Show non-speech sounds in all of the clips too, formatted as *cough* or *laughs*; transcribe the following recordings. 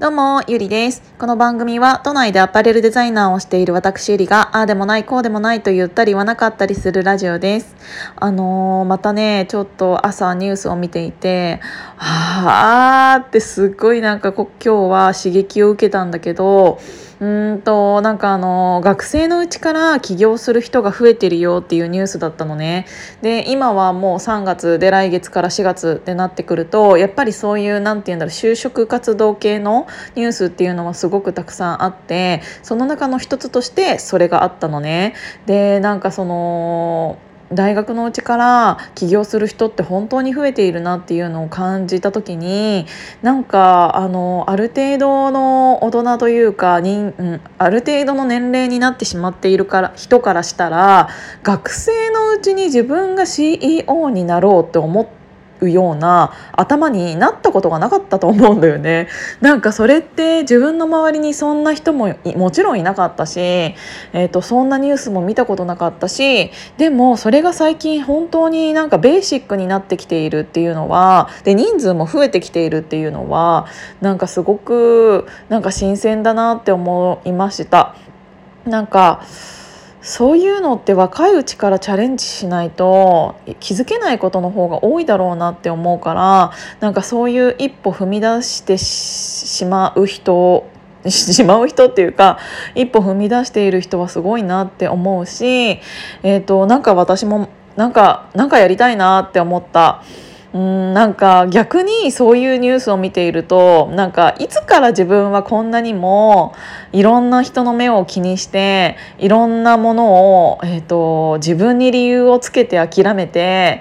どうも、ゆりです。この番組は都内でアパレルデザイナーをしている私ゆりが、ああでもない、こうでもないと言ったり言わなかったりするラジオです。あのー、またね、ちょっと朝ニュースを見ていて、はあーってすっごいなんか今日は刺激を受けたんだけど、うんとなんかあの学生のうちから起業する人が増えてるよっていうニュースだったのねで今はもう3月で来月から4月ってなってくるとやっぱりそういう何て言うんだろう就職活動系のニュースっていうのはすごくたくさんあってその中の一つとしてそれがあったのね。でなんかその大学のうちから起業する人って本当に増えているなっていうのを感じた時になんかあのある程度の大人というか、うん、ある程度の年齢になってしまっているから人からしたら学生のうちに自分が CEO になろうって思ってうような頭になったことがなかったと思うんだよね。*laughs* なんかそれって自分の周りにそんな人ももちろんいなかったし、えーと、そんなニュースも見たことなかったしでもそれが最近本当になんかベーシックになってきているっていうのはで人数も増えてきているっていうのはなんかすごくなんか新鮮だなって思いました。なんかそういうのって若いうちからチャレンジしないと気づけないことの方が多いだろうなって思うからなんかそういう一歩踏み出してしまう人 *laughs* しまう人っていうか一歩踏み出している人はすごいなって思うし、えーと、なんか私もなんかなんかやりたいなって思った。うんなんか逆にそういうニュースを見ているとなんかいつから自分はこんなにもいろんな人の目を気にしていろんなものを、えーと、自分に理由をつけて諦めて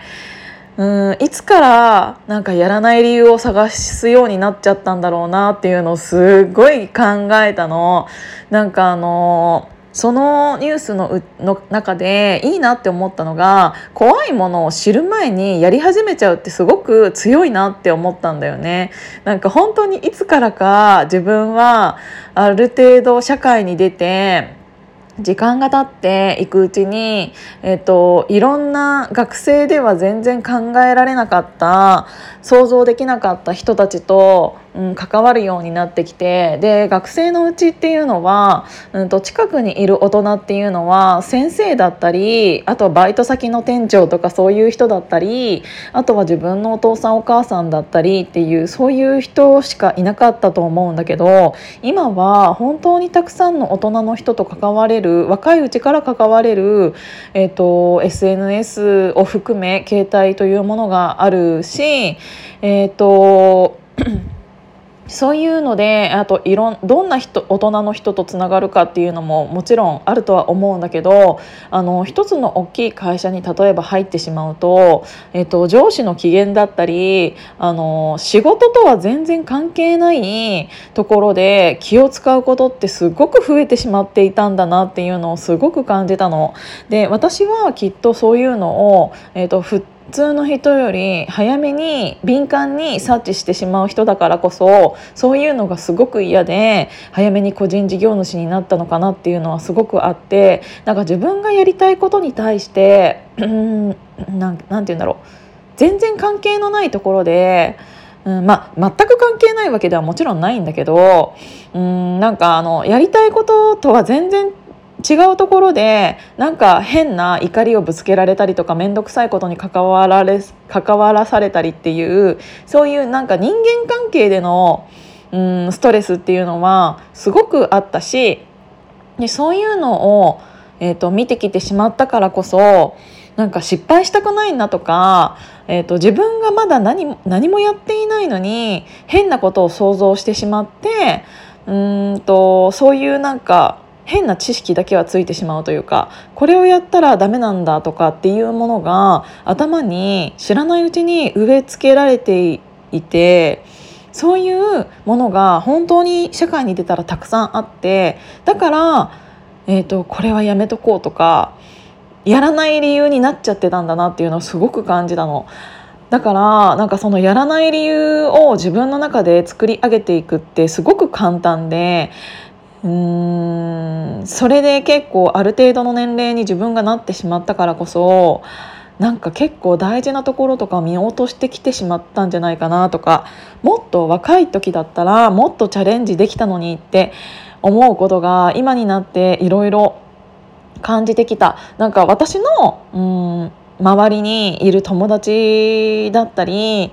うんいつからなんかやらない理由を探すようになっちゃったんだろうなっていうのをすごい考えたの。なんかあのーそのニュースのの中でいいなって思ったのが怖いものを知る前にやり始めちゃうってすごく強いなって思ったんだよね。なんか本当にいつからか自分はある程度社会に出て時間が経っていくうちに、えーと、いろんな学生では全然考えられなかった想像できなかった人たちとうん、関わるようになってきてで学生のうちっていうのは、うん、と近くにいる大人っていうのは先生だったりあとバイト先の店長とかそういう人だったりあとは自分のお父さんお母さんだったりっていうそういう人しかいなかったと思うんだけど今は本当にたくさんの大人の人と関われる若いうちから関われる、えーと、SNS を含め携帯というものがあるしえっ、ー、とそういうのであといろんどんな人大人の人とつながるかっていうのももちろんあるとは思うんだけどあの一つの大きい会社に例えば入ってしまうと、えっと、上司の機嫌だったりあの仕事とは全然関係ないところで気を使うことってすごく増えてしまっていたんだなっていうのをすごく感じたの。で私はきっとそういうのを、えっと、振っ普通の人より早めに敏感に察知してしまう人だからこそそういうのがすごく嫌で早めに個人事業主になったのかなっていうのはすごくあってなんか自分がやりたいことに対してうんなんて言うんだろう全然関係のないところで。うんまあ、全く関係ないわけではもちろんないんだけどうんなんかあのやりたいこととは全然違うところでなんか変な怒りをぶつけられたりとか面倒くさいことに関わられ関わらされたりっていうそういうなんか人間関係でのうんストレスっていうのはすごくあったしでそういうのを、えーと、見てきてしまったからこそなんか失敗したくないなとか、えーと自分がまだ何何もやっていないのに変なことを想像してしまってうんとそういうなんか変な知識だけはついてしまうというかこれをやったらダメなんだとかっていうものが頭に知らないうちに植え付けられていてそういうものが本当に社会に出たらたくさんあってだから、えーと、これはやめとこうとかやらない理由になっちゃってたんだなっていうのをすごく感じたの。だからなんかそのやらない理由を自分の中で作り上げていくってすごく簡単でうん。それで結構ある程度の年齢に自分がなってしまったからこそなんか結構大事なところとか見落としてきてしまったんじゃないかなとかもっと若い時だったらもっとチャレンジできたのにって思うことが今になっていろいろ感じてきた。なんか私のうん周りにいる友達だったり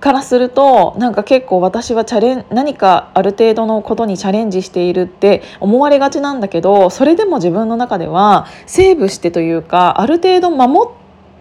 からするとなんか結構私はチャレン何かある程度のことにチャレンジしているって思われがちなんだけどそれでも自分の中ではセーブしてというかある程度守っ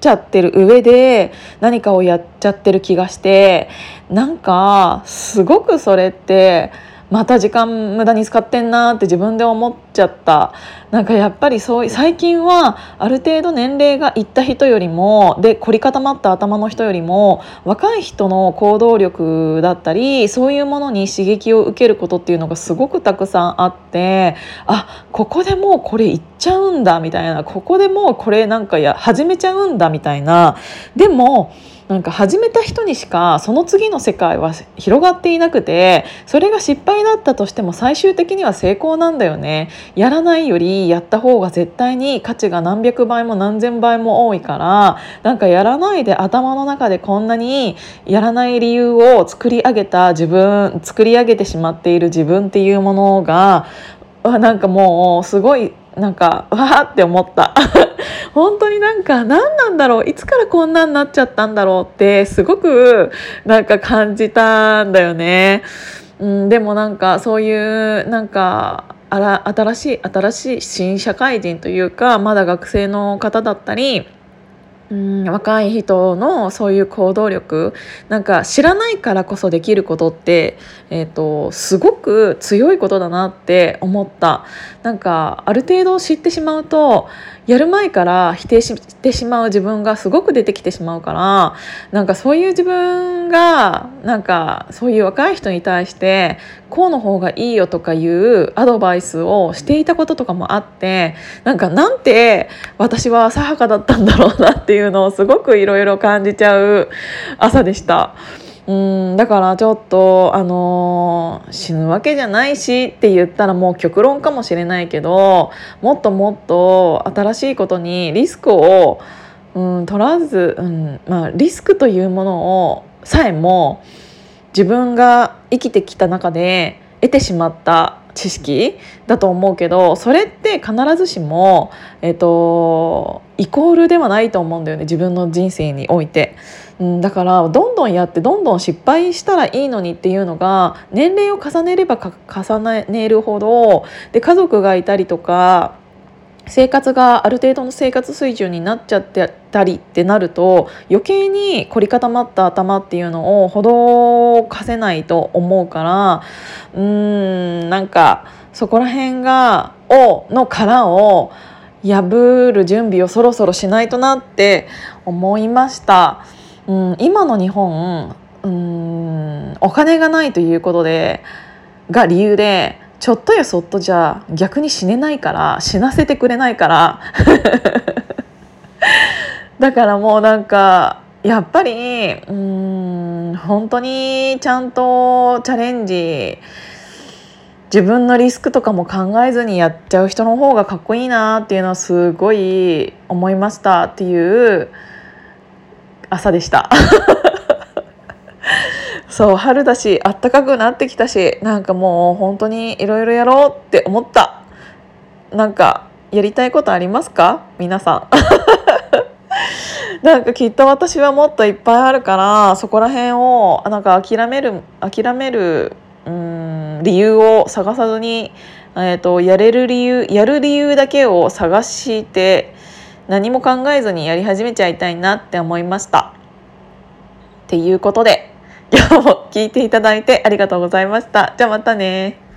ちゃってる上で何かをやっちゃってる気がしてなんかすごくそれってまた時間無駄に使ってんなって自分で思っちゃった。なんかやっぱりそう最近はある程度年齢がいった人よりもで凝り固まった頭の人よりも若い人の行動力だったりそういうものに刺激を受けることっていうのがすごくたくさんあってあここでもうこれいっちゃうんだみたいなここでもうこれなんかや始めちゃうんだみたいな。でもなんか始めた人にしかその次の世界は広がっていなくてそれが失敗だったとしても最終的には成功なんだよね。やらないよりやった方が絶対に価値が何百倍も何千倍も多いからなんかやらないで頭の中でこんなにやらない理由を作り上げた自分作り上げてしまっている自分っていうものがなんかもうすごいなんかわーって思った *laughs* 本当になんか何なんだろういつからこんなになっちゃったんだろうってすごくなんか感じたんだよね。うん、でもなんかそういうなんかあら新しい新しい新社会人というかまだ学生の方だったりうん。若い人のそういう行動力なんか知らないからこそできることって、えーと、すごく強いことだなって思った。なんかある程度知ってしまうとやる前から否定してしまう自分がすごく出てきてしまうからなんかそういう自分がなんかそういう若い人に対してこうの方がいいよとかいうアドバイスをしていたこととかもあってなんかなんて私は浅はかだったんだろうなっていうのをすごくいろいろ感じちゃう朝でした。うんだからちょっと、あのー、死ぬわけじゃないしって言ったらもう極論かもしれないけどもっともっと新しいことにリスクを、うん、取らず、うんまあ、リスクというものをさえも自分が生きてきた中で得てしまった知識だと思うけどそれって必ずしも、えーと、イコールではないと思うんだよね自分の人生において。うん、だからどんどんやってどんどん失敗したらいいのにっていうのが年齢を重ねれば重ねるほどで家族がいたりとか生活がある程度の生活水準になっちゃってたりってなると余計に凝り固まった頭っていうのをほどかせないと思うからうーんなんかそこら辺がをの殻を破る準備をそろそろしないとなって思いました。うん今の日本うんお金がないということでが理由でちょっとやそっとじゃ逆に死ねないから死なせてくれないから *laughs* だからもうなんかやっぱりうん本当にちゃんとチャレンジ自分のリスクとかも考えずにやっちゃう人の方がかっこいいなっていうのはすごい思いましたっていう朝でした。そう春だしあったかくなってきたしなんかもう本当にいろいろやろうって思った。なんかやりたいことありますか？皆さん。*laughs* なんかきっと私はもっといっぱいあるからそこら辺をなんか諦める諦めるうん理由を探さずに、えーと、やれる理由やる理由だけを探して何も考えずにやり始めちゃいたいなって思いました。っていうことで今日も聞いていただいてありがとうございました。じゃあまたね。